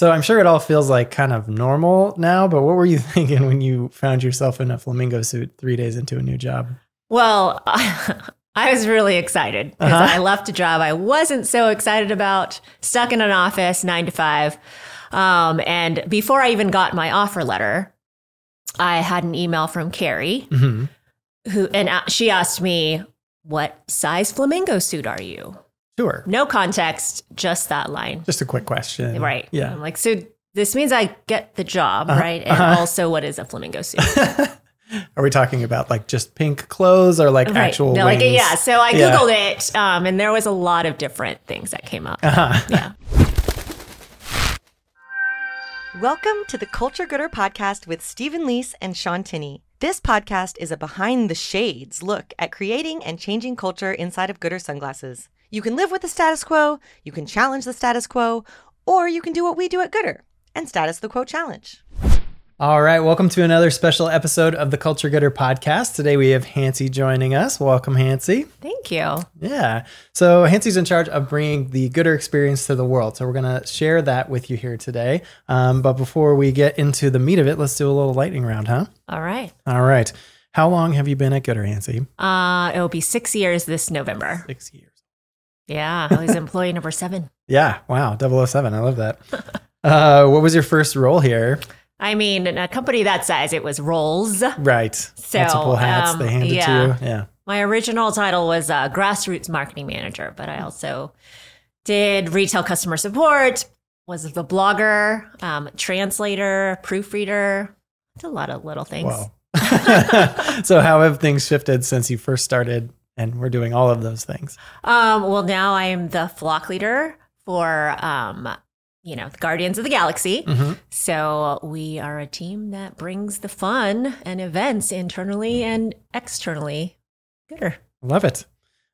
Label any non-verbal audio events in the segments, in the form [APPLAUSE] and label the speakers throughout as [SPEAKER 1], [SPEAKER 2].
[SPEAKER 1] So I'm sure it all feels like kind of normal now, but what were you [LAUGHS] thinking when you found yourself in a flamingo suit three days into a new job?
[SPEAKER 2] Well, [LAUGHS] I was really excited because
[SPEAKER 1] Uh-huh.
[SPEAKER 2] I left a job I wasn't so excited about, stuck in an office nine to five. Um, and before I even got my offer letter, I had an email from Carrie
[SPEAKER 1] hmm
[SPEAKER 2] who, and she asked me, What size flamingo suit are you?
[SPEAKER 1] Sure.
[SPEAKER 2] No context, just that line.
[SPEAKER 1] Just a quick question.
[SPEAKER 2] Right.
[SPEAKER 1] Yeah.
[SPEAKER 2] I'm like, So this means I get the job,
[SPEAKER 1] Uh-huh.
[SPEAKER 2] right? And
[SPEAKER 1] Uh-huh.
[SPEAKER 2] also, what is a flamingo suit? [LAUGHS]
[SPEAKER 1] Are we talking about like just pink clothes or like
[SPEAKER 2] Right.
[SPEAKER 1] actual
[SPEAKER 2] No, like, yeah. So I
[SPEAKER 1] Yeah.
[SPEAKER 2] Googled it, um, and there was a lot of different things that came up.
[SPEAKER 1] Uh-huh.
[SPEAKER 2] Yeah. [LAUGHS]
[SPEAKER 3] Welcome to the Culture goodr podcast with Stephen Lease and Shaun Tinney. This podcast is a behind the shades look at creating and changing culture inside of goodr sunglasses. You can live with the status quo, you can challenge the status quo, or you can do what we do at goodr and status the quo challenge.
[SPEAKER 1] All right. Welcome to another special episode of the Culture goodr podcast. Today we have Hanssie joining us. Welcome, Hanssie.
[SPEAKER 2] Thank you.
[SPEAKER 1] Yeah. So Hanssie's in charge of bringing the goodr experience to the world. So we're going to share that with you here today. Um, but before we get into the meat of it, let's do a little lightning round, huh?
[SPEAKER 2] All right.
[SPEAKER 1] All right. How long have you been at goodr, Hanssie?
[SPEAKER 2] Uh, it'll be six years this November.
[SPEAKER 1] Six years.
[SPEAKER 2] Yeah. I was employee number seven.
[SPEAKER 1] Yeah. Wow. 007. I love that. [LAUGHS] Uh, what was your first role here?
[SPEAKER 2] I mean, in a company that size, it was roles.
[SPEAKER 1] Right.
[SPEAKER 2] So,
[SPEAKER 1] Multiple hats
[SPEAKER 2] um,
[SPEAKER 1] they handed
[SPEAKER 2] yeah.
[SPEAKER 1] to you. Yeah.
[SPEAKER 2] My original title was uh, grassroots marketing manager, but I also did retail customer support, was the blogger, um, translator, proofreader, It's a lot of little things.
[SPEAKER 1] Wow. [LAUGHS] so how have things shifted since you first started and we're doing all of those things?
[SPEAKER 2] Um, well, now I am the flock leader for, um, you know, the Guardians of the Galaxy.
[SPEAKER 1] Mhm.
[SPEAKER 2] So we are a team that brings the fun and events internally and externally. goodr.
[SPEAKER 1] Love it.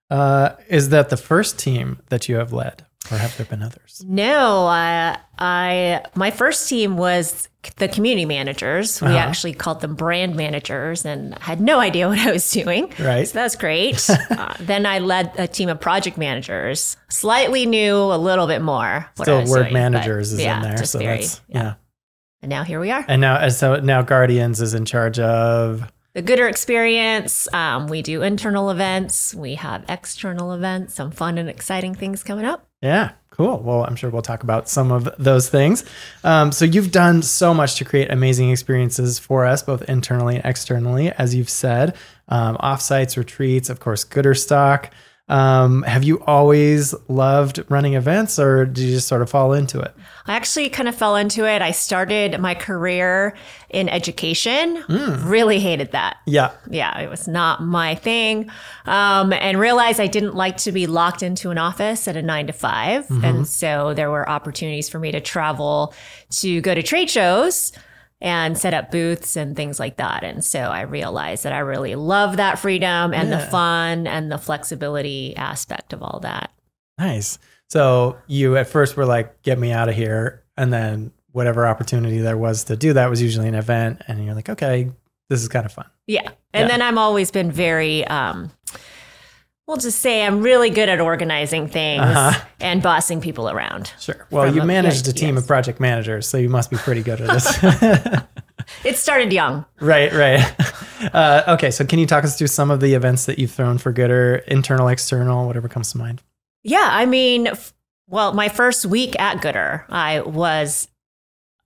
[SPEAKER 1] Uh, is that the first team that you have led or have there been others?
[SPEAKER 2] No, I, I, my first team was the community managers. We
[SPEAKER 1] Uh-huh.
[SPEAKER 2] actually called them brand managers and had no idea what I was doing.
[SPEAKER 1] Right.
[SPEAKER 2] So that's great. [LAUGHS] uh, then I led a team of project managers. Slightly knew a little bit more.
[SPEAKER 1] Still
[SPEAKER 2] was
[SPEAKER 1] word
[SPEAKER 2] doing,
[SPEAKER 1] managers is
[SPEAKER 2] yeah,
[SPEAKER 1] in there. So
[SPEAKER 2] very-
[SPEAKER 1] that's yeah.
[SPEAKER 2] And now here we are.
[SPEAKER 1] And now so now Guardians is in charge of
[SPEAKER 2] The goodr experience. Um, we do internal events. We have external events. Some fun and exciting things coming up.
[SPEAKER 1] Yeah, cool. Well, I'm sure we'll talk about some of those things. Um, so you've done so much to create amazing experiences for us, both internally and externally, as you've said. Um, offsites, retreats, of course, goodr Stock. Um, have you always loved running events, or did you just sort of fall into it?
[SPEAKER 2] I actually kind of fell into it. I started my career in education.
[SPEAKER 1] Hmm.
[SPEAKER 2] Really hated that.
[SPEAKER 1] Yeah,
[SPEAKER 2] Yeah, it was not my thing. Um, and realized I didn't like to be locked into an office at a nine to 5
[SPEAKER 1] Mm-hmm.
[SPEAKER 2] And so there were opportunities for me to travel to go to trade shows and set up booths and things like that. And so I realized that I really love that freedom and the fun and the flexibility aspect of all that.
[SPEAKER 1] nice. So you at first were like, "Get me out of here," and then whatever opportunity there was to do that was usually an event, and you're like, "Okay, this is kind of fun."
[SPEAKER 2] Yeah. And
[SPEAKER 1] Yeah.
[SPEAKER 2] then I'm always been very, um, we'll just say I'm really good at organizing things
[SPEAKER 1] Uh-huh.
[SPEAKER 2] and bossing people around.
[SPEAKER 1] Sure. Well, you
[SPEAKER 2] a-
[SPEAKER 1] managed a team
[SPEAKER 2] yes.
[SPEAKER 1] of project managers, so you must be pretty good at this. [LAUGHS]
[SPEAKER 2] It started young.
[SPEAKER 1] right, right. [LAUGHS] Uh, okay, so can you talk us through some of the events that you've thrown for goodr, internal, external, whatever comes to mind?
[SPEAKER 2] Yeah. I mean, f- well, my first week at goodr, I was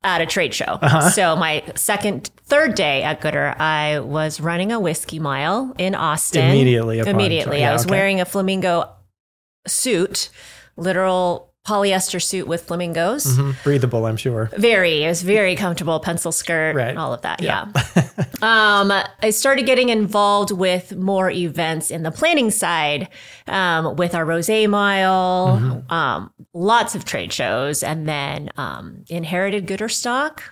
[SPEAKER 2] at a trade show.
[SPEAKER 1] Uh-huh.
[SPEAKER 2] So my second, third day at goodr, I was running a whiskey mile in Austin.
[SPEAKER 1] Immediately
[SPEAKER 2] Immediately.
[SPEAKER 1] yeah,
[SPEAKER 2] I was
[SPEAKER 1] okay.
[SPEAKER 2] wearing a flamingo suit, literal polyester suit with flamingos.
[SPEAKER 1] Mhm. Breathable, I'm sure.
[SPEAKER 2] Very, it was very comfortable, pencil skirt,
[SPEAKER 1] Right.
[SPEAKER 2] all of that.
[SPEAKER 1] Yeah.
[SPEAKER 2] Yeah. [LAUGHS] um, I started getting involved with more events in the planning side, um, with our Rose Mile,
[SPEAKER 1] Mm-hmm.
[SPEAKER 2] um, lots of trade shows, and then um, inherited goodr stock.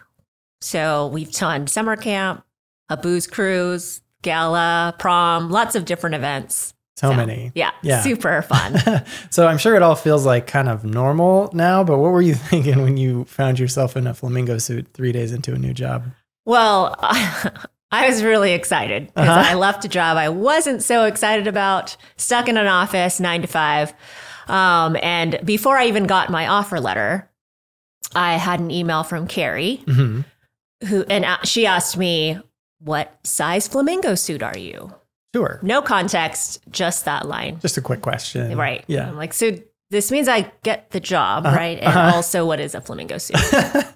[SPEAKER 2] So we've done summer camp, a booze cruise, gala, prom, lots of different events.
[SPEAKER 1] So many.
[SPEAKER 2] Yeah,
[SPEAKER 1] Yeah.
[SPEAKER 2] super fun. [LAUGHS]
[SPEAKER 1] so I'm sure it all feels like kind of normal now, but what were you [LAUGHS] thinking when you found yourself in a flamingo suit three days into a new job?
[SPEAKER 2] Well, [LAUGHS] I was really excited because
[SPEAKER 1] Uh-huh.
[SPEAKER 2] I left a job I wasn't so excited about, stuck in an office nine to five. Um, and before I even got my offer letter, I had an email from Carrie
[SPEAKER 1] hmm
[SPEAKER 2] who, and she asked me, What size flamingo suit are you?
[SPEAKER 1] Sure.
[SPEAKER 2] No context, just that line.
[SPEAKER 1] Just a quick question.
[SPEAKER 2] Right.
[SPEAKER 1] Yeah.
[SPEAKER 2] I'm like, So this means I get the job,
[SPEAKER 1] Uh-huh.
[SPEAKER 2] right? And
[SPEAKER 1] Uh-huh.
[SPEAKER 2] also, what is a flamingo suit? [LAUGHS]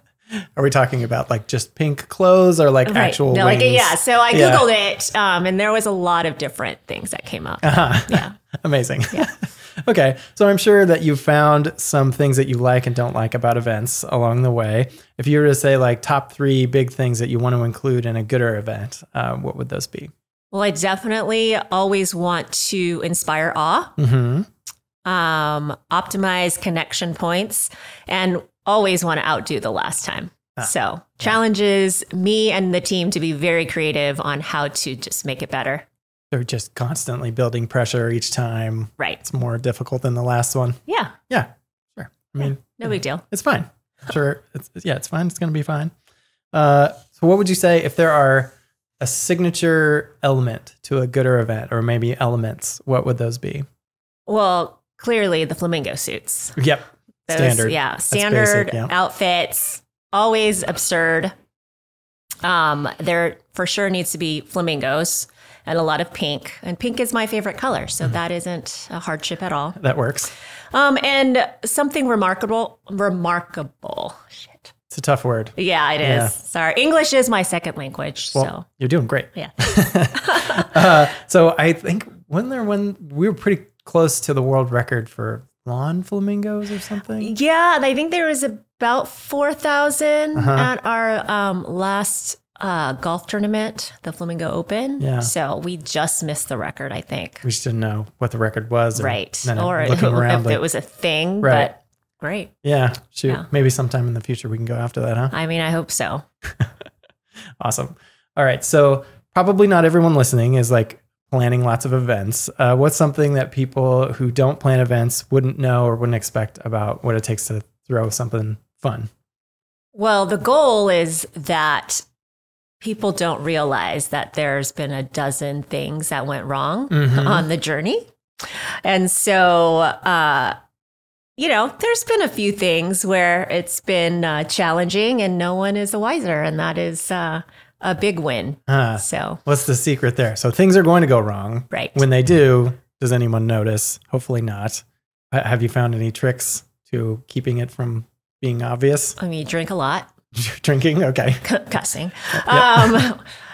[SPEAKER 1] Are we talking about like just pink clothes or like actual
[SPEAKER 2] No, like,
[SPEAKER 1] wings?
[SPEAKER 2] yeah. So I
[SPEAKER 1] Yeah.
[SPEAKER 2] Googled it, um, and there was a lot of different things that came up.
[SPEAKER 1] Uh-huh.
[SPEAKER 2] Yeah. [LAUGHS]
[SPEAKER 1] Amazing. [LAUGHS] okay. So I'm sure that you found some things that you like and don't like about events along the way. If you were to say like top three big things that you want to include in a goodr event, uh, what would those be?
[SPEAKER 2] Well, I definitely always want to inspire awe.
[SPEAKER 1] Mm-hmm.
[SPEAKER 2] um, optimize connection points, and always want to outdo the last time.
[SPEAKER 1] Ah,
[SPEAKER 2] so challenges me and the team to be very creative on how to just make it better.
[SPEAKER 1] They're just constantly building pressure each time.
[SPEAKER 2] Right.
[SPEAKER 1] It's more difficult than the last one.
[SPEAKER 2] Yeah.
[SPEAKER 1] Yeah. Sure. I mean,
[SPEAKER 2] No big deal.
[SPEAKER 1] It's fine. Sure. It's, yeah, it's fine. It's going to be fine. Uh, so, what would you say if there are a signature element to a goodr event, or maybe elements? What would those be?
[SPEAKER 2] Well, clearly the flamingo suits.
[SPEAKER 1] Yep.
[SPEAKER 2] Those-
[SPEAKER 1] Standard.
[SPEAKER 2] Yeah.
[SPEAKER 1] basic,
[SPEAKER 2] Standard
[SPEAKER 1] yeah.
[SPEAKER 2] outfits, always absurd. Um, there for sure needs to be flamingos and a lot of pink. And pink is my favorite color. So
[SPEAKER 1] Mm-hmm.
[SPEAKER 2] that isn't a hardship at all.
[SPEAKER 1] That works.
[SPEAKER 2] Um, and something remarkable, remarkable. Shit.
[SPEAKER 1] It's a tough word.
[SPEAKER 2] Yeah, it is.
[SPEAKER 1] Yeah.
[SPEAKER 2] Sorry. English is my second language.
[SPEAKER 1] Well,
[SPEAKER 2] so
[SPEAKER 1] you're doing great.
[SPEAKER 2] yeah. [LAUGHS]
[SPEAKER 1] uh, so, I think when there when we were pretty close to the world record for lawn flamingos or something.
[SPEAKER 2] Yeah, and I think there was about 4,000
[SPEAKER 1] Uh-huh.
[SPEAKER 2] at our um, last uh, golf tournament, the Flamingo Open.
[SPEAKER 1] Yeah.
[SPEAKER 2] So we just missed the record, I think.
[SPEAKER 1] We just didn't know what the record was. or-
[SPEAKER 2] Right. [LAUGHS] Or if
[SPEAKER 1] around, like,
[SPEAKER 2] it was a thing.
[SPEAKER 1] Right.
[SPEAKER 2] But great.
[SPEAKER 1] yeah, shoot.
[SPEAKER 2] Yeah.
[SPEAKER 1] Maybe sometime in the future we can go after that, huh?
[SPEAKER 2] I mean, I hope so. [LAUGHS]
[SPEAKER 1] Awesome. All right. So probably not everyone listening is like planning lots of events. Uh, what's something that people who don't plan events wouldn't know or wouldn't expect about what it takes to throw something fun?
[SPEAKER 2] Well, the goal is that people don't realize that there's been a dozen things that went wrong
[SPEAKER 1] Mhm.
[SPEAKER 2] on the journey. And so, uh, you know, there's been a few things where it's been uh, challenging and no one is the wiser. And that is uh, a big win.
[SPEAKER 1] Uh,
[SPEAKER 2] So,
[SPEAKER 1] what's the secret there? So things are going to go wrong.
[SPEAKER 2] right.
[SPEAKER 1] When they do, does anyone notice? Hopefully not. Have you found any tricks to keeping it from being obvious?
[SPEAKER 2] I mean, drink a lot, [LAUGHS]
[SPEAKER 1] Drinking? Okay.
[SPEAKER 2] cussing. Um, [LAUGHS]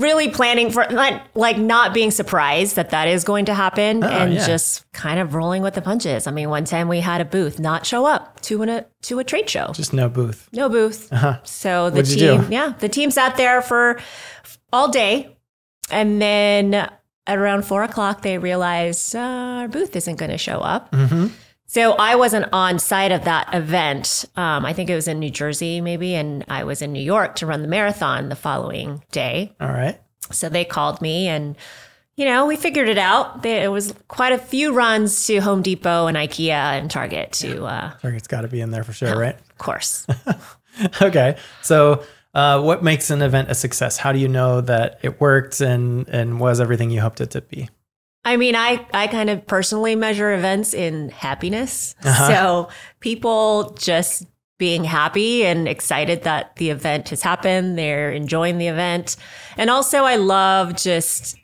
[SPEAKER 2] really planning for like, like not being surprised that that is going to happen
[SPEAKER 1] Oh,
[SPEAKER 2] and
[SPEAKER 1] yeah.
[SPEAKER 2] just kind of rolling with the punches. I mean, one time we had a booth not show up to an, a to a trade show.
[SPEAKER 1] Just no booth.
[SPEAKER 2] No booth.
[SPEAKER 1] Uh-huh.
[SPEAKER 2] So the
[SPEAKER 1] What'd
[SPEAKER 2] team, yeah, the team sat there for all day, and then at around four o'clock they realized uh, our booth isn't going to show up.
[SPEAKER 1] hmm
[SPEAKER 2] So I wasn't on site of that event. Um, I think it was in New Jersey, maybe, and I was in New York to run the marathon the following day.
[SPEAKER 1] All right.
[SPEAKER 2] So they called me, and you know we figured it out. There- It was quite a few runs to Home Depot and IKEA and Target to, uh,
[SPEAKER 1] Target's got to be in there for sure, right?
[SPEAKER 2] of course. [LAUGHS]
[SPEAKER 1] okay. So, uh, what makes an event a success? How do you know that it worked and and was everything you hoped it to be?
[SPEAKER 2] I mean, I, I kind of personally measure events in happiness.
[SPEAKER 1] Uh-huh.
[SPEAKER 2] So people just being happy and excited that the event has happened, they're enjoying the event. And also, I love just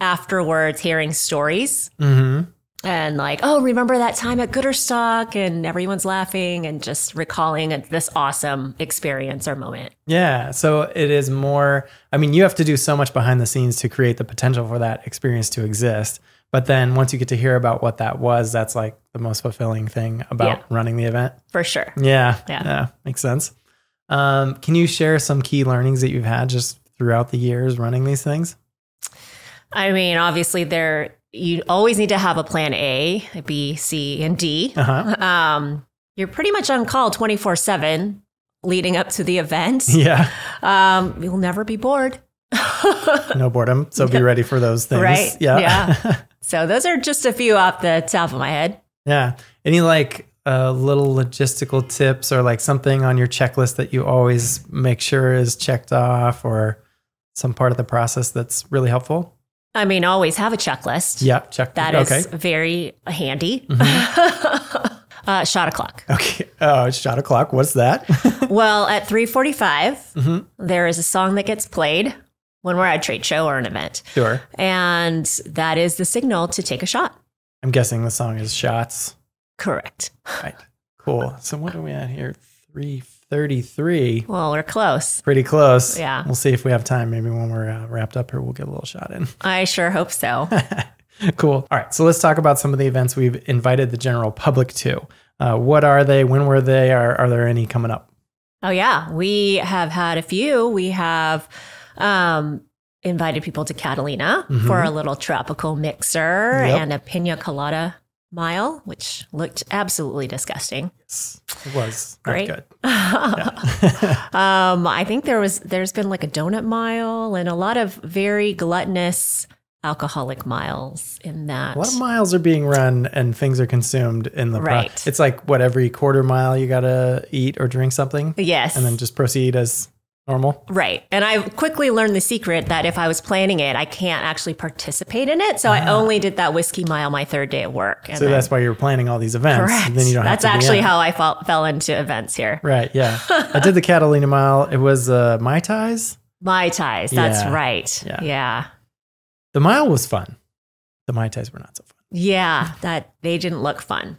[SPEAKER 2] afterwards hearing stories
[SPEAKER 1] Mm-hmm.
[SPEAKER 2] And like, oh, remember that time at goodrstock? And everyone's laughing and just recalling this awesome experience or moment.
[SPEAKER 1] Yeah. So it is more. I mean, you have to do so much behind the scenes to create the potential for that experience to exist. But then once you get to hear about what that was, that's like the most fulfilling thing about
[SPEAKER 2] Yeah.
[SPEAKER 1] running the event.
[SPEAKER 2] For sure.
[SPEAKER 1] Yeah.
[SPEAKER 2] Yeah.
[SPEAKER 1] yeah Makes sense. Um, can you share some key learnings that you've had just throughout the years running these things?
[SPEAKER 2] I mean, obviously, there you always need to have a plan A, B, C, and D.
[SPEAKER 1] Uh huh.
[SPEAKER 2] Um, you're pretty much on call 24 7 leading up to the event. [LAUGHS]
[SPEAKER 1] Yeah.
[SPEAKER 2] Um, you'll never be bored. [LAUGHS]
[SPEAKER 1] No boredom. So be ready for those things.
[SPEAKER 2] Right. [LAUGHS]
[SPEAKER 1] Yeah.
[SPEAKER 2] Yeah. so, those are just a few off the top of my head.
[SPEAKER 1] Yeah. Any like uh, little logistical tips or like something on your checklist that you always make sure is checked off or some part of the process that's really helpful?
[SPEAKER 2] I mean, always have a checklist.
[SPEAKER 1] Yeah. Check
[SPEAKER 2] That is
[SPEAKER 1] okay. Mm-hmm.
[SPEAKER 2] very handy. [LAUGHS] Uh, shot o'clock.
[SPEAKER 1] Okay. Oh, it's shot o'clock. What's that? [LAUGHS]
[SPEAKER 2] well, at 3:45, there is a song that gets played when we're at a trade show or an event,
[SPEAKER 1] sure.
[SPEAKER 2] and that is the signal to take a shot.
[SPEAKER 1] I'm guessing the song is shots.
[SPEAKER 2] Correct.
[SPEAKER 1] Right. Cool. So what are we at here? 333.
[SPEAKER 2] Well, we're close.
[SPEAKER 1] Pretty close.
[SPEAKER 2] Yeah.
[SPEAKER 1] We'll see if we have time. Maybe when we're uh, wrapped up here, we'll get a little shot in.
[SPEAKER 2] I sure hope so. [LAUGHS]
[SPEAKER 1] cool. All right. So let's talk about some of the events we've invited the general public to. Uh, what are they? When were they? Are, are there any coming up?
[SPEAKER 2] Oh yeah, we have had a few. We have um, invited people to Catalina
[SPEAKER 1] Mhm.
[SPEAKER 2] for a little tropical mixer
[SPEAKER 1] Yep.
[SPEAKER 2] and a pina colada mile, which looked absolutely disgusting.
[SPEAKER 1] Yes, it was
[SPEAKER 2] Great.
[SPEAKER 1] good. [LAUGHS]
[SPEAKER 2] um, I think there was there's been like a donut mile and a lot of very gluttonous alcoholic miles in that.
[SPEAKER 1] A lot of miles are being run and things are consumed in the pro- It's like what every quarter mile you gotta eat or drink something,
[SPEAKER 2] yes,
[SPEAKER 1] and then just proceed as normal.
[SPEAKER 2] Right. And I quickly learned the secret that if I was planning it, I can't actually participate in it. So I only did that whiskey mile my third day at work. And
[SPEAKER 1] Ah. So
[SPEAKER 2] then-
[SPEAKER 1] that's why you're planning all these events.
[SPEAKER 2] correct.
[SPEAKER 1] Then you don't
[SPEAKER 2] that's
[SPEAKER 1] have to
[SPEAKER 2] actually how I fell, fell into events here.
[SPEAKER 1] Right. Yeah. [LAUGHS] I did the Catalina mile. It was uh, Mai Tais.
[SPEAKER 2] My ties. That's
[SPEAKER 1] Yeah.
[SPEAKER 2] right.
[SPEAKER 1] Yeah.
[SPEAKER 2] Yeah.
[SPEAKER 1] The mile was fun. The Mai Tais were not so fun.
[SPEAKER 2] Yeah. That they didn't look fun.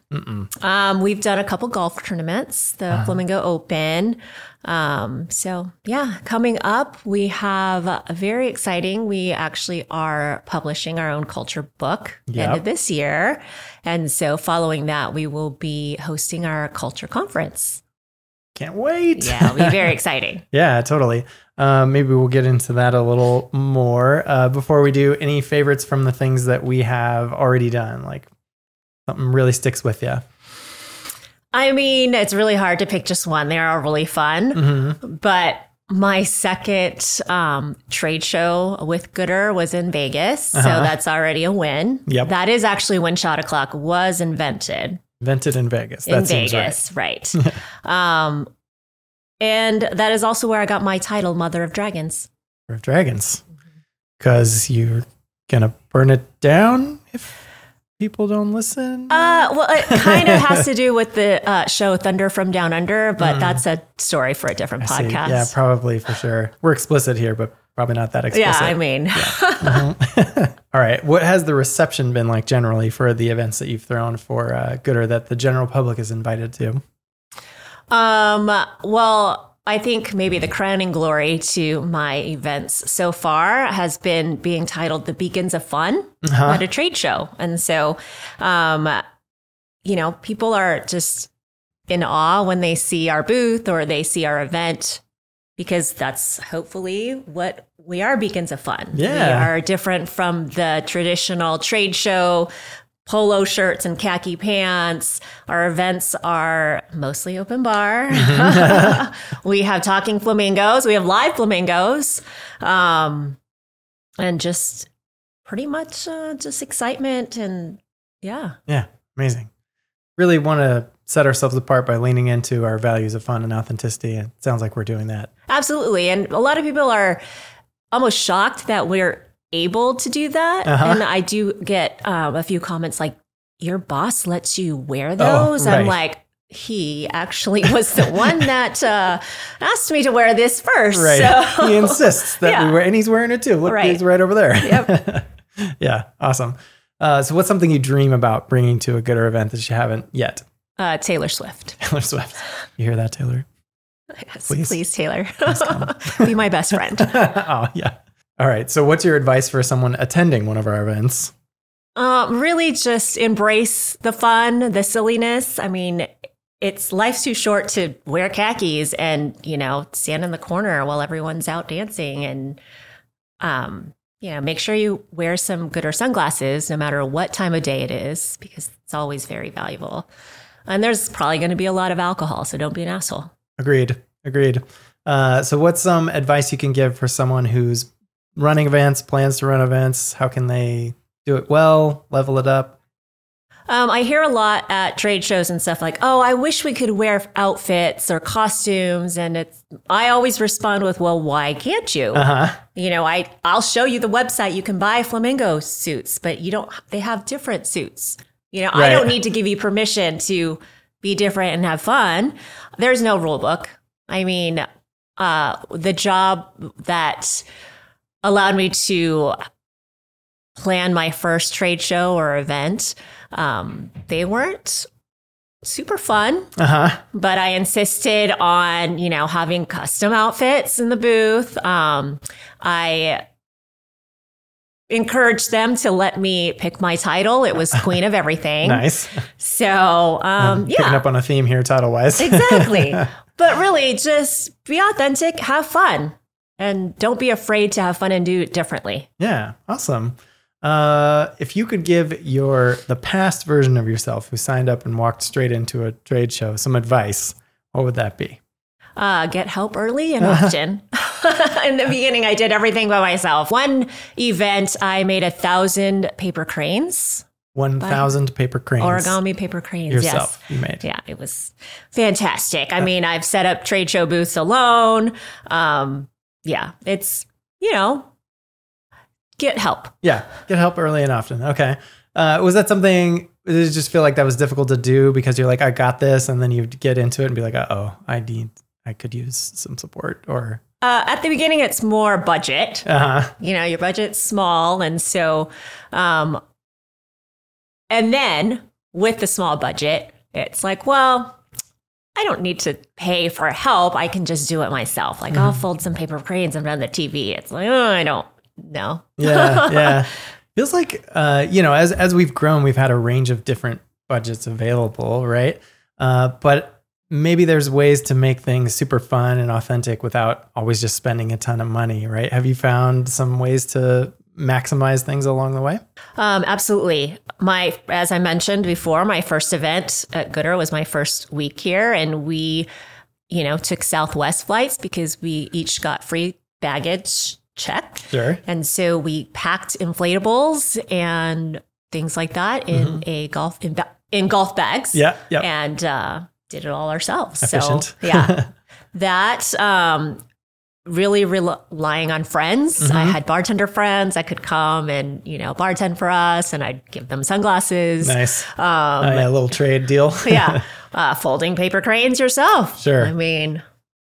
[SPEAKER 2] Um, we've done a couple golf tournaments, the
[SPEAKER 1] Uh-huh.
[SPEAKER 2] Flamingo Open. Um, so yeah, coming up, we have a very exciting. We actually are publishing our own culture book end
[SPEAKER 1] Yep.
[SPEAKER 2] of this year. And so following that, we will be hosting our culture conference.
[SPEAKER 1] Can't wait.
[SPEAKER 2] Yeah, it'll be very [LAUGHS] exciting.
[SPEAKER 1] Yeah, totally. Um, maybe we'll get into that a little more. Uh, before we do, any favorites from the things that we have already done? Like something really sticks with you?
[SPEAKER 2] I mean, it's really hard to pick just one. They are all really fun.
[SPEAKER 1] Mm-hmm.
[SPEAKER 2] But my second um, trade show with goodr was in Vegas. So
[SPEAKER 1] Uh-huh.
[SPEAKER 2] that's already a win.
[SPEAKER 1] Yep.
[SPEAKER 2] That is actually when Shot O'Clock was invented
[SPEAKER 1] Invented in Vegas.
[SPEAKER 2] in
[SPEAKER 1] That seems right.
[SPEAKER 2] Vegas. Right. [LAUGHS] um, and that is also where I got my title, Mother of Dragons.
[SPEAKER 1] Mother of Dragons. Because you're going to burn it down if people don't listen?
[SPEAKER 2] Uh, well, it kind of has to do with the uh, show Thunder from Down Under, but that's a story for a different
[SPEAKER 1] Mm. I see.
[SPEAKER 2] podcast.
[SPEAKER 1] Yeah, probably for sure. We're explicit here, but probably not that explicit.
[SPEAKER 2] Yeah, I mean, [LAUGHS]
[SPEAKER 1] Mhm. [LAUGHS] All right. What has the reception been like generally for the events that you've thrown for uh, goodr that the general public is invited to?
[SPEAKER 2] Um, well, I think maybe the crowning glory to my events so far has been being titled The Beacons of Fun
[SPEAKER 1] Uh-huh.
[SPEAKER 2] at a trade show. And so, um, you know, people are just in awe when they see our booth or they see our event because that's hopefully what we are beacons of fun.
[SPEAKER 1] Yeah.
[SPEAKER 2] We are different from the traditional trade show polo shirts and khaki pants. Our events are mostly open bar. [LAUGHS] we have talking flamingos. We have live flamingos. Um, and just pretty much uh, just excitement and yeah.
[SPEAKER 1] Yeah, amazing. Really want to set ourselves apart by leaning into our values of fun and authenticity. And it sounds like we're doing that.
[SPEAKER 2] Absolutely. And a lot of people are almost shocked that we're able to do that.
[SPEAKER 1] Uh-huh.
[SPEAKER 2] And I do get um, a few comments like, your boss lets you wear
[SPEAKER 1] Oh,
[SPEAKER 2] those. I'm like, he actually was the one [LAUGHS] that uh, asked me to wear this first.
[SPEAKER 1] Right.
[SPEAKER 2] So
[SPEAKER 1] he insists that [LAUGHS]
[SPEAKER 2] Yeah.
[SPEAKER 1] we wear, and he's wearing it too. Look,
[SPEAKER 2] Right.
[SPEAKER 1] he's right over there.
[SPEAKER 2] Yep. [LAUGHS]
[SPEAKER 1] yeah, awesome. Uh, so, what's something you dream about bringing to a goodr event that you haven't yet?
[SPEAKER 2] uh, Taylor Swift.
[SPEAKER 1] Taylor Swift. You hear that, Taylor?
[SPEAKER 2] Yes,
[SPEAKER 1] Please.
[SPEAKER 2] please, Taylor. Be my best friend.
[SPEAKER 1] oh, yeah. All right. So, what's your advice for someone attending one of our events?
[SPEAKER 2] Uh, really just embrace the fun, the silliness. I mean, it's life's too short to wear khakis and, you know, stand in the corner while everyone's out dancing and um, you know, make sure you wear some goodr sunglasses no matter what time of day it is because it's always very valuable. And there's probably going to be a lot of alcohol, so don't be an asshole.
[SPEAKER 1] Agreed. Agreed. Uh, so, what's some advice you can give for someone who's running events, plans to run events? How can they do it well, level it up?
[SPEAKER 2] Um, I hear a lot at trade shows and stuff like, "Oh, I wish we could wear outfits or costumes," and it's. I always respond with, "Well, why can't you?
[SPEAKER 1] Uh huh.
[SPEAKER 2] You know, I I'll show you the website. You can buy flamingo suits, but you don't. They have different suits. You know, I don't need to give you permission to be different and have fun. There's no rule book. I mean, uh, the job that allowed me to plan my first trade show or event, um, they weren't super fun,
[SPEAKER 1] Uh huh.
[SPEAKER 2] but I insisted on, you know, having custom outfits in the booth. Um, I encouraged them to let me pick my title. It was Queen of Everything. [LAUGHS]
[SPEAKER 1] Nice.
[SPEAKER 2] So, um,
[SPEAKER 1] Picking
[SPEAKER 2] yeah,
[SPEAKER 1] up on a theme here, title wise. [LAUGHS]
[SPEAKER 2] exactly. but really, just be authentic, have fun, and don't be afraid to have fun and do it differently.
[SPEAKER 1] Yeah, awesome. Uh, if you could give your the past version of yourself who signed up and walked straight into a trade show some advice, what would that be?
[SPEAKER 2] Uh, get help early and often. [LAUGHS] [LAUGHS] In the beginning, I did everything by myself. One event, I made a thousand paper cranes,
[SPEAKER 1] One thousand paper cranes.
[SPEAKER 2] origami paper cranes.
[SPEAKER 1] yourself.
[SPEAKER 2] Yes.
[SPEAKER 1] You made.
[SPEAKER 2] Yeah, it was fantastic. I mean, I've set up trade show booths alone. Um, yeah, it's, you know, get help.
[SPEAKER 1] Yeah, get help early and often. Okay. Uh, was that something? Did it just feel like that was difficult to do because you're like, I got this, and then you get into it and be like, oh, I need, I could use some support, or
[SPEAKER 2] Uh, at the beginning, it's more budget.
[SPEAKER 1] uh huh,
[SPEAKER 2] you know your budget's small and so um and then with the small budget it's like well i don't need to pay for help i can just do it myself like i'll fold some paper cranes and run the tv it's like oh i don't know
[SPEAKER 1] yeah, [LAUGHS] yeah. Feels like, uh, you know, as as we've grown, we've had a range of different budgets available, right? Uh, but maybe there's ways to make things super fun and authentic without always just spending a ton of money, right? Have you found some ways to maximize things along the way?
[SPEAKER 2] Um, absolutely. My, as I mentioned before, my first event at goodr was my first week here, and we, you know, took Southwest flights because we each got free baggage check.
[SPEAKER 1] Sure.
[SPEAKER 2] And so we packed inflatables and things like that in a golf in, ba- in golf bags.
[SPEAKER 1] Mm-hmm. Yeah. Yeah.
[SPEAKER 2] And uh, did it all ourselves.
[SPEAKER 1] Efficient.
[SPEAKER 2] So yeah, [LAUGHS] that um, really relying on friends.
[SPEAKER 1] Mm-hmm.
[SPEAKER 2] I had bartender friends that could come and you know bartend for us, and I'd give them sunglasses.
[SPEAKER 1] nice.
[SPEAKER 2] Um,
[SPEAKER 1] Uh, yeah, a little trade deal. [LAUGHS]
[SPEAKER 2] yeah, [LAUGHS] uh, folding paper cranes yourself.
[SPEAKER 1] Sure.
[SPEAKER 2] I mean,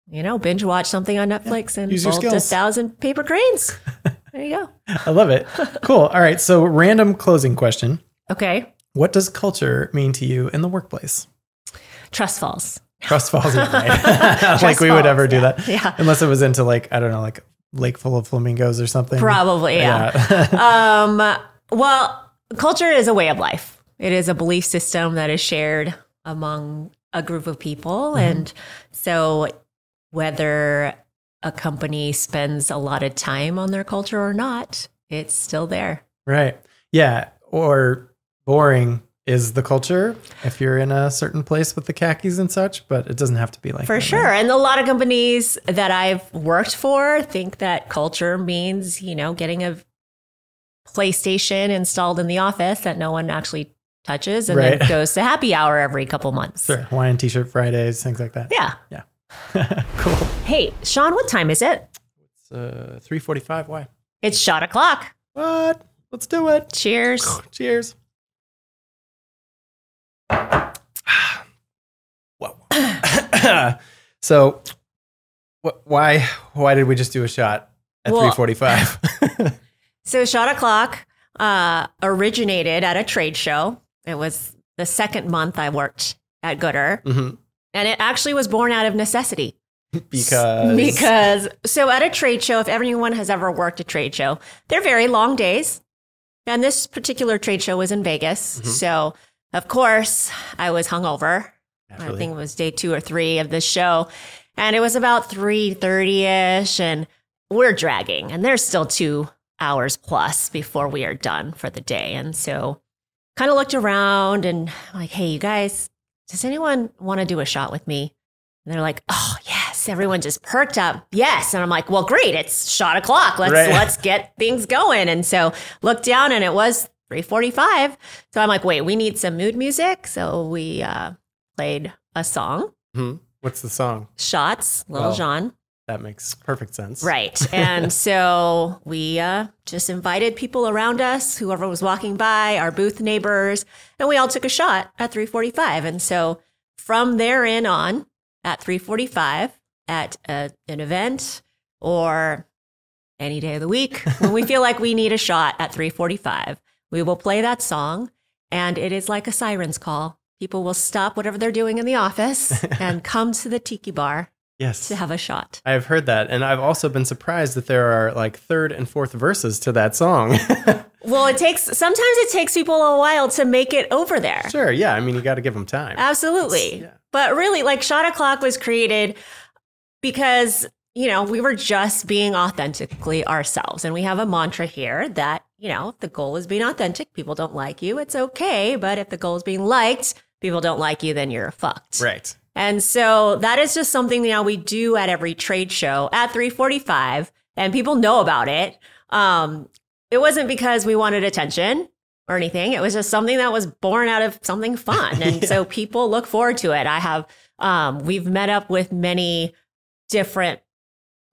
[SPEAKER 2] you know, binge watch something on Netflix and
[SPEAKER 1] use
[SPEAKER 2] fold a thousand paper cranes. [LAUGHS] there you go.
[SPEAKER 1] I love it. Cool. All right. So, random closing question.
[SPEAKER 2] Okay,
[SPEAKER 1] What does culture mean to you in the workplace?
[SPEAKER 2] trust falls.
[SPEAKER 1] Trust falls in, right? [LAUGHS] [LAUGHS] like
[SPEAKER 2] Trust
[SPEAKER 1] we would
[SPEAKER 2] falls,
[SPEAKER 1] ever do
[SPEAKER 2] yeah.
[SPEAKER 1] that.
[SPEAKER 2] Yeah.
[SPEAKER 1] Unless it was into like, I don't know, like lake full of flamingos or something.
[SPEAKER 2] Probably, yeah.
[SPEAKER 1] Yeah. [LAUGHS]
[SPEAKER 2] um, well, culture is a way of life. It is a belief system that is shared among a group of people.
[SPEAKER 1] Mm-hmm.
[SPEAKER 2] And so, whether a company spends a lot of time on their culture or not, it's still there.
[SPEAKER 1] right. Yeah. Or boring is the culture if you're in a certain place with the khakis and such, but it doesn't have to be like
[SPEAKER 2] For
[SPEAKER 1] that,
[SPEAKER 2] sure.
[SPEAKER 1] right?
[SPEAKER 2] And a lot of companies that I've worked for think that culture means, you know, getting a PlayStation installed in the office that no one actually touches and
[SPEAKER 1] Right.
[SPEAKER 2] then [LAUGHS] goes to happy hour every couple months.
[SPEAKER 1] Sure. Hawaiian t shirt Fridays, things like that.
[SPEAKER 2] Yeah. Yeah. [LAUGHS]
[SPEAKER 1] cool.
[SPEAKER 2] Hey, Shaun, what time is it?
[SPEAKER 1] It's uh, 345. Why?
[SPEAKER 2] It's shot o'clock.
[SPEAKER 1] What? Let's do it.
[SPEAKER 2] Cheers.
[SPEAKER 1] Cheers. [SIGHS] Whoa. [COUGHS] so, wh- why why did we just do a shot at
[SPEAKER 2] Well-
[SPEAKER 1] 345? [LAUGHS]
[SPEAKER 2] So, shot o'clock uh, originated at a trade show. It was the second month I worked at goodr,
[SPEAKER 1] Mhm.
[SPEAKER 2] and it actually was born out of necessity. [LAUGHS]
[SPEAKER 1] Because
[SPEAKER 2] because so at a trade show, if everyone has ever worked a trade show, they're very long days. And this particular trade show was in Vegas.
[SPEAKER 1] Mm-hmm.
[SPEAKER 2] So of course I was hungover. I think it was day two or three of this show. And it was about 3.30ish and we're dragging and there's still two hours plus before we are done for the day. And so kind of looked around and like, hey, you guys, does anyone want to do a shot with me? And they're like, oh yes, everyone just perked up. Yes. And I'm like, well, great. It's shot o'clock. Let's
[SPEAKER 1] Right.
[SPEAKER 2] let's get things going. And so looked down and it was 345. So I'm like, wait, we need some mood music. So we uh, played a song,
[SPEAKER 1] Mhm. What's the song?
[SPEAKER 2] Shots, Little
[SPEAKER 1] Wow.
[SPEAKER 2] John.
[SPEAKER 1] That makes perfect sense.
[SPEAKER 2] Right. [LAUGHS] And so we uh, just invited people around us, whoever was walking by, our booth neighbors, and we all took a shot at 345. And so from there in on at 3:45 at a, an event or any day of the week when we feel like we need a shot at 3:45, we will play that song and it is like a siren's call. People will stop whatever they're doing in the office [LAUGHS] and come to the tiki bar
[SPEAKER 1] Yes.
[SPEAKER 2] to have a shot.
[SPEAKER 1] I've heard that. And I've also been surprised that there are like third and fourth verses to that song. [LAUGHS]
[SPEAKER 2] Well, it takes sometimes it takes people a while to make it over there.
[SPEAKER 1] sure. Yeah. I mean, you got to give them time.
[SPEAKER 2] Absolutely.
[SPEAKER 1] yeah.
[SPEAKER 2] But really, like Shot O'Clock was created because, you know, we were just being authentically ourselves. And we have a mantra here that, you know, if the goal is being authentic, people don't like you, it's okay. But if the goal is being liked, people don't like you, then you're fucked.
[SPEAKER 1] Right.
[SPEAKER 2] And so that is just something you know we do at every trade show at 345 and people know about it. Um, it wasn't because we wanted attention or anything. It was just something that was born out of something fun. [LAUGHS] And so people look forward to it. I have um, we've met up with many different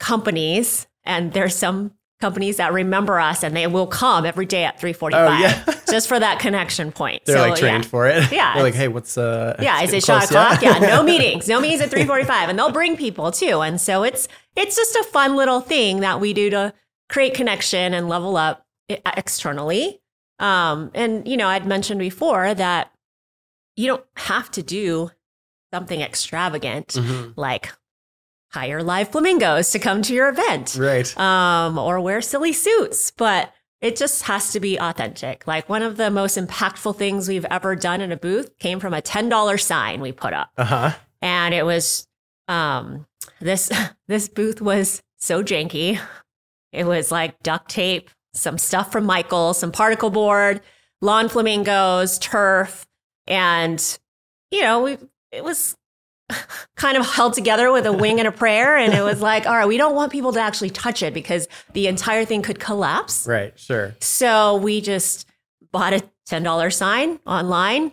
[SPEAKER 2] companies and there's some companies that remember us and they will come every day at 345
[SPEAKER 1] Oh, yeah. [LAUGHS]
[SPEAKER 2] just for that connection point.
[SPEAKER 1] They're
[SPEAKER 2] So,
[SPEAKER 1] like trained
[SPEAKER 2] yeah.
[SPEAKER 1] for it.
[SPEAKER 2] Yeah,
[SPEAKER 1] They're like, hey, what's uh?
[SPEAKER 2] Yeah, is it shot o'clock? Yeah. no meetings, no meetings at [LAUGHS] three forty-five, and they'll bring people too. And so it's it's just a fun little thing that we do to create connection and level up externally. Um, and you know, I'd mentioned before that you don't have to do something extravagant
[SPEAKER 1] Mhm.
[SPEAKER 2] like hire live flamingos to come to your event
[SPEAKER 1] Right.
[SPEAKER 2] um, or wear silly suits, but it just has to be authentic. Like one of the most impactful things we've ever done in a booth came from a $10 sign we put up.
[SPEAKER 1] Uh huh.
[SPEAKER 2] And it was um, this [LAUGHS] this booth was so janky. It was like duct tape, some stuff from Michael, some particle board, lawn flamingos, turf, and you know, we it was [LAUGHS] kind of held together with a wing and a prayer and it was like, all right, we don't want people to actually touch it because the entire thing could collapse.
[SPEAKER 1] Right. Sure.
[SPEAKER 2] So we just bought a $10 sign online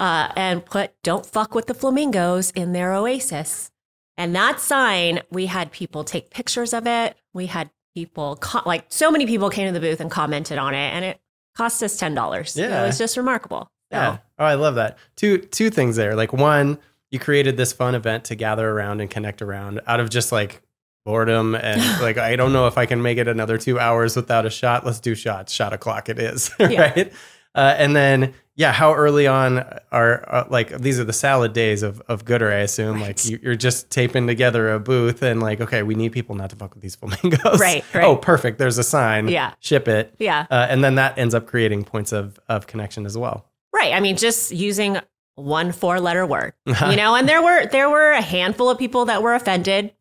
[SPEAKER 2] uh, and put don't fuck with the flamingos in their oasis. And that sign, we had people take pictures of it. We had people, co- like so many people came to the booth and commented on it, and it cost us $10.
[SPEAKER 1] Yeah.
[SPEAKER 2] It was just remarkable.
[SPEAKER 1] Yeah. Oh, I love that. Two two things there. Like one, you created this fun event to gather around and connect around out of just like boredom and like I don't know if I can make it another two hours without a shot. Let's do shots. Shot o'clock it is. [LAUGHS]
[SPEAKER 2] Yeah.
[SPEAKER 1] right. Uh, and then yeah, how early on are uh, like these are the salad days of of goodr, I assume.
[SPEAKER 2] Right.
[SPEAKER 1] Like you, you're just taping together a booth and like, okay, we need people not to fuck with these flamingos.
[SPEAKER 2] Right, [LAUGHS] right.
[SPEAKER 1] Oh, perfect. There's a sign.
[SPEAKER 2] Yeah.
[SPEAKER 1] Ship it.
[SPEAKER 2] Yeah.
[SPEAKER 1] Uh, and then that ends up creating points of of connection as well.
[SPEAKER 2] Right. I mean, just using one four letter word, [LAUGHS] you know, and there were there were a handful of people that were offended,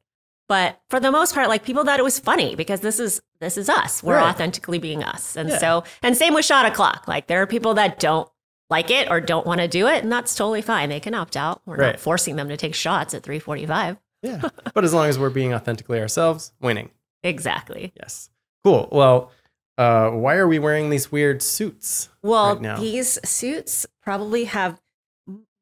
[SPEAKER 2] but for the most part, like people thought it was funny because this is this is us. We're
[SPEAKER 1] Right.
[SPEAKER 2] authentically being us. And
[SPEAKER 1] Yeah.
[SPEAKER 2] so and same with shot o'clock. Like there are people that don't like it or don't want to do it, and that's totally fine. They can opt out. We're
[SPEAKER 1] Right.
[SPEAKER 2] not forcing them to take shots at 345.
[SPEAKER 1] Yeah. [LAUGHS] but as long as we're being authentically ourselves, winning.
[SPEAKER 2] Exactly.
[SPEAKER 1] Yes. Cool. Well, uh, why are we wearing these weird suits?
[SPEAKER 2] Well,
[SPEAKER 1] right
[SPEAKER 2] these suits probably have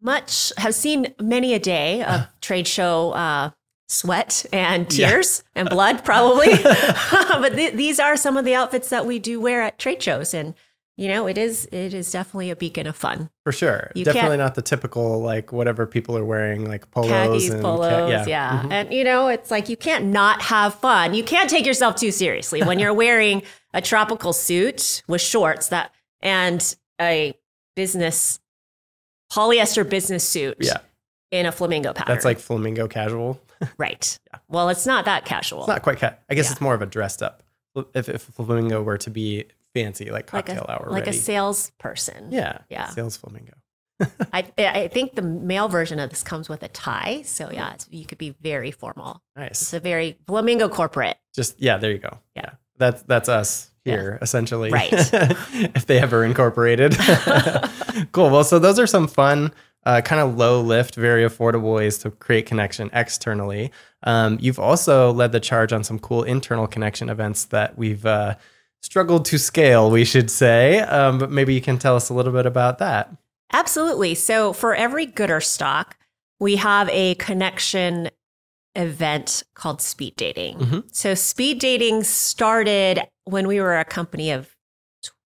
[SPEAKER 2] much have seen many a day of trade show uh, sweat and
[SPEAKER 1] Yeah.
[SPEAKER 2] tears and blood, probably. [LAUGHS] [LAUGHS] but th- these are some of the outfits that we do wear at trade shows, and you know, it is it is definitely a beacon of fun.
[SPEAKER 1] For sure.
[SPEAKER 2] You
[SPEAKER 1] Definitely
[SPEAKER 2] can't-
[SPEAKER 1] the typical like whatever people are wearing, like polos
[SPEAKER 2] Khakis,
[SPEAKER 1] and ca-
[SPEAKER 2] polos, yeah,
[SPEAKER 1] Mhm.
[SPEAKER 2] and you know, it's like you can't not have fun. You can't take yourself too seriously when you're [LAUGHS] wearing a tropical suit with shorts that and a business polyester business suit.
[SPEAKER 1] Yeah.
[SPEAKER 2] in a flamingo pattern.
[SPEAKER 1] That's like flamingo casual. [LAUGHS]
[SPEAKER 2] right. Yeah. Well, it's not that casual.
[SPEAKER 1] It's not quite. Ca- I guess
[SPEAKER 2] Yeah.
[SPEAKER 1] it's more of a dressed up. If, if flamingo were to be fancy, like
[SPEAKER 2] like
[SPEAKER 1] cocktail
[SPEAKER 2] a
[SPEAKER 1] hour
[SPEAKER 2] like
[SPEAKER 1] ready.
[SPEAKER 2] a salesperson.
[SPEAKER 1] yeah.
[SPEAKER 2] Yeah.
[SPEAKER 1] Sales flamingo. [LAUGHS]
[SPEAKER 2] I I think the male version of this comes with a tie, so yeah, it's, you could be very formal.
[SPEAKER 1] Nice.
[SPEAKER 2] It's a very flamingo corporate.
[SPEAKER 1] Just yeah. There you go.
[SPEAKER 2] Yeah.
[SPEAKER 1] That's that's us
[SPEAKER 2] Yeah.
[SPEAKER 1] here essentially.
[SPEAKER 2] Right. [LAUGHS]
[SPEAKER 1] if they ever incorporated. [LAUGHS] cool. Well, so those are some fun, uh, kind of low lift, very affordable ways to create connection externally. Um, you've also led the charge on some cool internal connection events that we've uh, struggled to scale, we should say. Um, but maybe you can tell us a little bit about that.
[SPEAKER 2] Absolutely. So for every goodr stock, we have a connection event called speed dating.
[SPEAKER 1] Mhm.
[SPEAKER 2] So speed dating started when we were a company of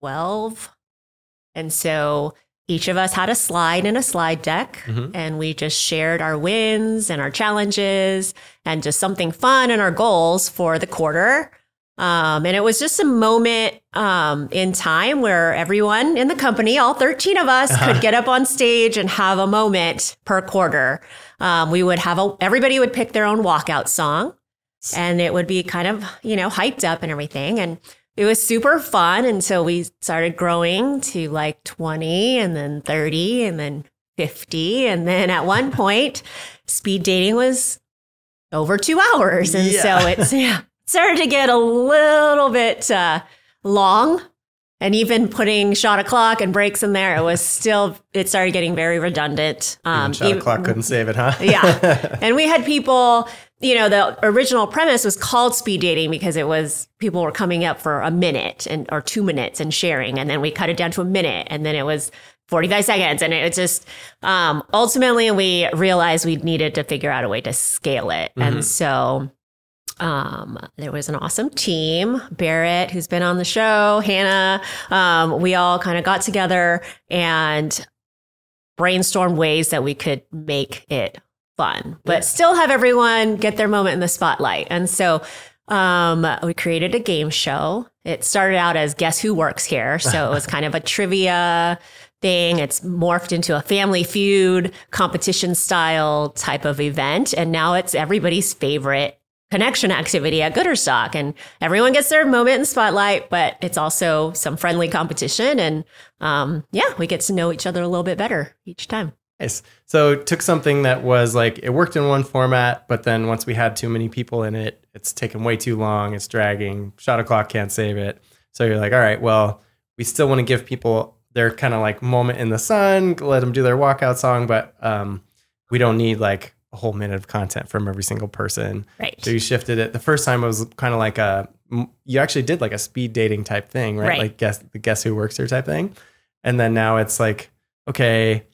[SPEAKER 2] 12. And so each of us had a slide and a slide deck, and we just shared our wins and our challenges and just something fun and our goals for the quarter. Um, and it was just a moment um, in time where everyone in the company, all 13 of us, could get up on stage and have a moment per quarter. Um, we would have a, everybody would pick their own walkout song and it would be kind of, you know, hyped up and everything. And it was super fun until we started growing to like 20 and then 30 and then 50. And then at one [LAUGHS] point, speed dating was over two hours. And
[SPEAKER 1] Yeah.
[SPEAKER 2] so it's [LAUGHS] yeah, started to get a little bit uh, long. And even putting shot o'clock and breaks in there, it was still, it started getting very redundant.
[SPEAKER 1] Even shot
[SPEAKER 2] even-
[SPEAKER 1] o'clock couldn't save it, huh? [LAUGHS]
[SPEAKER 2] yeah. [LAUGHS] And we had people, you know, the original premise was called speed dating because it was people were coming up for a minute and or two minutes and sharing. And then we cut it down to a minute and then it was 45 seconds. And it was just um ultimately we realized we needed to figure out a way to scale it. And so um, there was an awesome team. Barrett, who's been on the show, Hannah, um, we all kind of got together and brainstormed ways that we could make it fun, but still have everyone get their moment in the spotlight. And so um, we created a game show. It started out as Guess Who Works Here. So it was [LAUGHS] kind of a trivia thing. It's morphed into a family feud competition style type of event. And now it's everybody's favorite connection activity at goodrstock. And everyone gets their moment in spotlight, but it's also some friendly competition. And um, yeah, we get to know each other a little bit better each time.
[SPEAKER 1] Nice. So took something that was like it worked in one format, but then once we had too many people in it, it's taken way too long. It's dragging. Shot o'clock can't save it. So you're like, all right, well, we still want to give people their kind of like moment in the sun, let them do their walkout song, but um, we don't need like a whole minute of content from every single person.
[SPEAKER 2] Right.
[SPEAKER 1] So you shifted it. The first time it was kind of like a you actually did like a speed dating type thing, right?
[SPEAKER 2] Right.
[SPEAKER 1] Like guess the guess who works here type thing. And then now it's like, okay,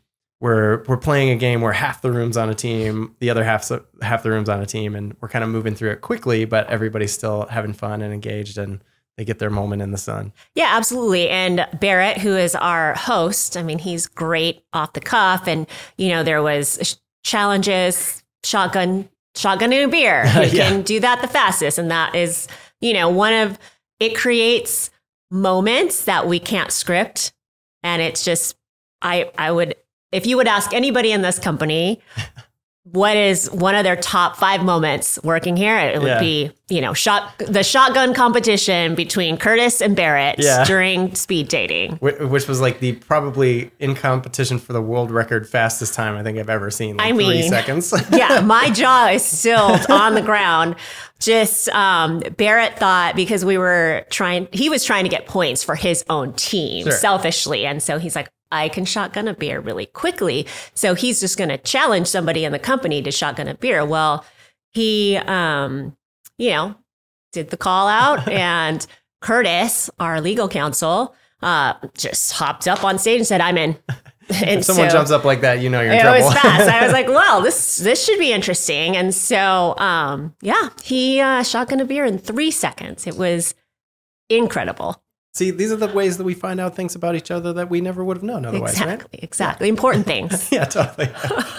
[SPEAKER 1] we're we're playing a game where half the rooms on a team, the other half half the rooms on a team, and we're kind of moving through it quickly, but everybody's still having fun and engaged, and they get their moment in the sun.
[SPEAKER 2] Yeah, absolutely. And Barrett, who is our host, I mean, he's great off the cuff. And, you know, there was challenges, shotgun, shotgun and a beer. [LAUGHS] Who
[SPEAKER 1] Yeah.
[SPEAKER 2] can do that the fastest? And that is, you know, one of, it creates moments that we can't script. And it's just, I, I would, if you would ask anybody in this company, what is one of their top five moments working here? It would
[SPEAKER 1] Yeah.
[SPEAKER 2] be, you know, shot the shotgun competition between Curtis and Barrett
[SPEAKER 1] Yeah. [LAUGHS]
[SPEAKER 2] during speed dating.
[SPEAKER 1] Which was like the probably in competition for the world record fastest time I think I've ever seen. Like
[SPEAKER 2] I
[SPEAKER 1] three
[SPEAKER 2] mean,
[SPEAKER 1] seconds. [LAUGHS]
[SPEAKER 2] yeah, my jaw is still [LAUGHS] on the ground. Just um, Barrett thought because we were trying, he was trying to get points for his own team
[SPEAKER 1] Sure.
[SPEAKER 2] selfishly, and so he's like, I can shotgun a beer really quickly. So he's just going to challenge somebody in the company to shotgun a beer. Well, he, um, you know, did the call out, [LAUGHS] and Curtis, our legal counsel, uh, just hopped up on stage and said, "I'm in." [LAUGHS] And
[SPEAKER 1] if someone
[SPEAKER 2] so-
[SPEAKER 1] jumps up like that, you know you're in
[SPEAKER 2] it
[SPEAKER 1] trouble.
[SPEAKER 2] was fast. I was like, [LAUGHS] well, this this should be interesting. And so, um, yeah, he uh, shotgun a beer in three seconds. It was incredible.
[SPEAKER 1] See, these are the ways that we find out things about each other that we never would have known otherwise, right?
[SPEAKER 2] exactly, exactly. Important things. [LAUGHS]
[SPEAKER 1] Yeah, totally.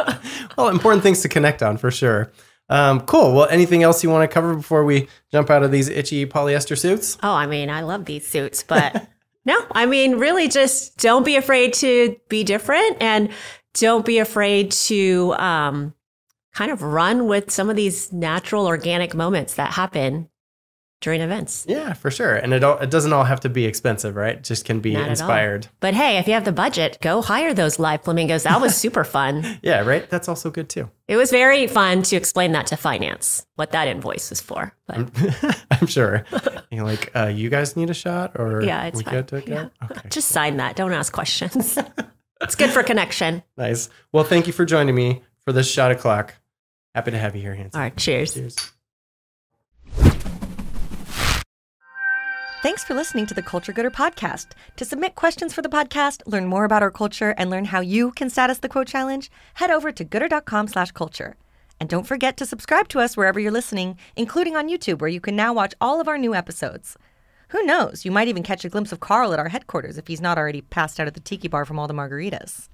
[SPEAKER 1] [LAUGHS] well, important things to connect on for sure. Um, cool. Well, anything else you want to cover before we jump out of these itchy polyester suits?
[SPEAKER 2] Oh, I mean, I love these suits, but [LAUGHS] no, I mean, really, just don't be afraid to be different, and don't be afraid to um, kind of run with some of these natural, organic moments that happen during events.
[SPEAKER 1] Yeah, for sure. And it all, it doesn't all have to be expensive, right? It just can be
[SPEAKER 2] Not
[SPEAKER 1] inspired.
[SPEAKER 2] But hey, if you have the budget, go hire those live flamingos. That was [LAUGHS] super fun.
[SPEAKER 1] Yeah, right. That's also good too.
[SPEAKER 2] It was very fun to explain that to finance, what that invoice was for. But [LAUGHS]
[SPEAKER 1] I'm sure. You're like, uh, you guys need a shot, or
[SPEAKER 2] yeah, it's
[SPEAKER 1] we
[SPEAKER 2] fine.
[SPEAKER 1] good?
[SPEAKER 2] Yeah.
[SPEAKER 1] Okay, [LAUGHS]
[SPEAKER 2] Just sign that. Don't ask questions. it's good for connection.
[SPEAKER 1] nice. Well, thank you for joining me for this shot o'clock. Happy to have you here, Hanssie.
[SPEAKER 2] All right, cheers.
[SPEAKER 1] Cheers.
[SPEAKER 3] Thanks for listening to the Culture goodr podcast. To submit questions for the podcast, learn more about our culture, and learn how you can status the quote challenge, head over to goodr.com slash culture. And don't forget to subscribe to us wherever you're listening, including on YouTube, where you can now watch all of our new episodes. Who knows? You might even catch a glimpse of Carl at our headquarters if he's not already passed out at the tiki bar from all the margaritas.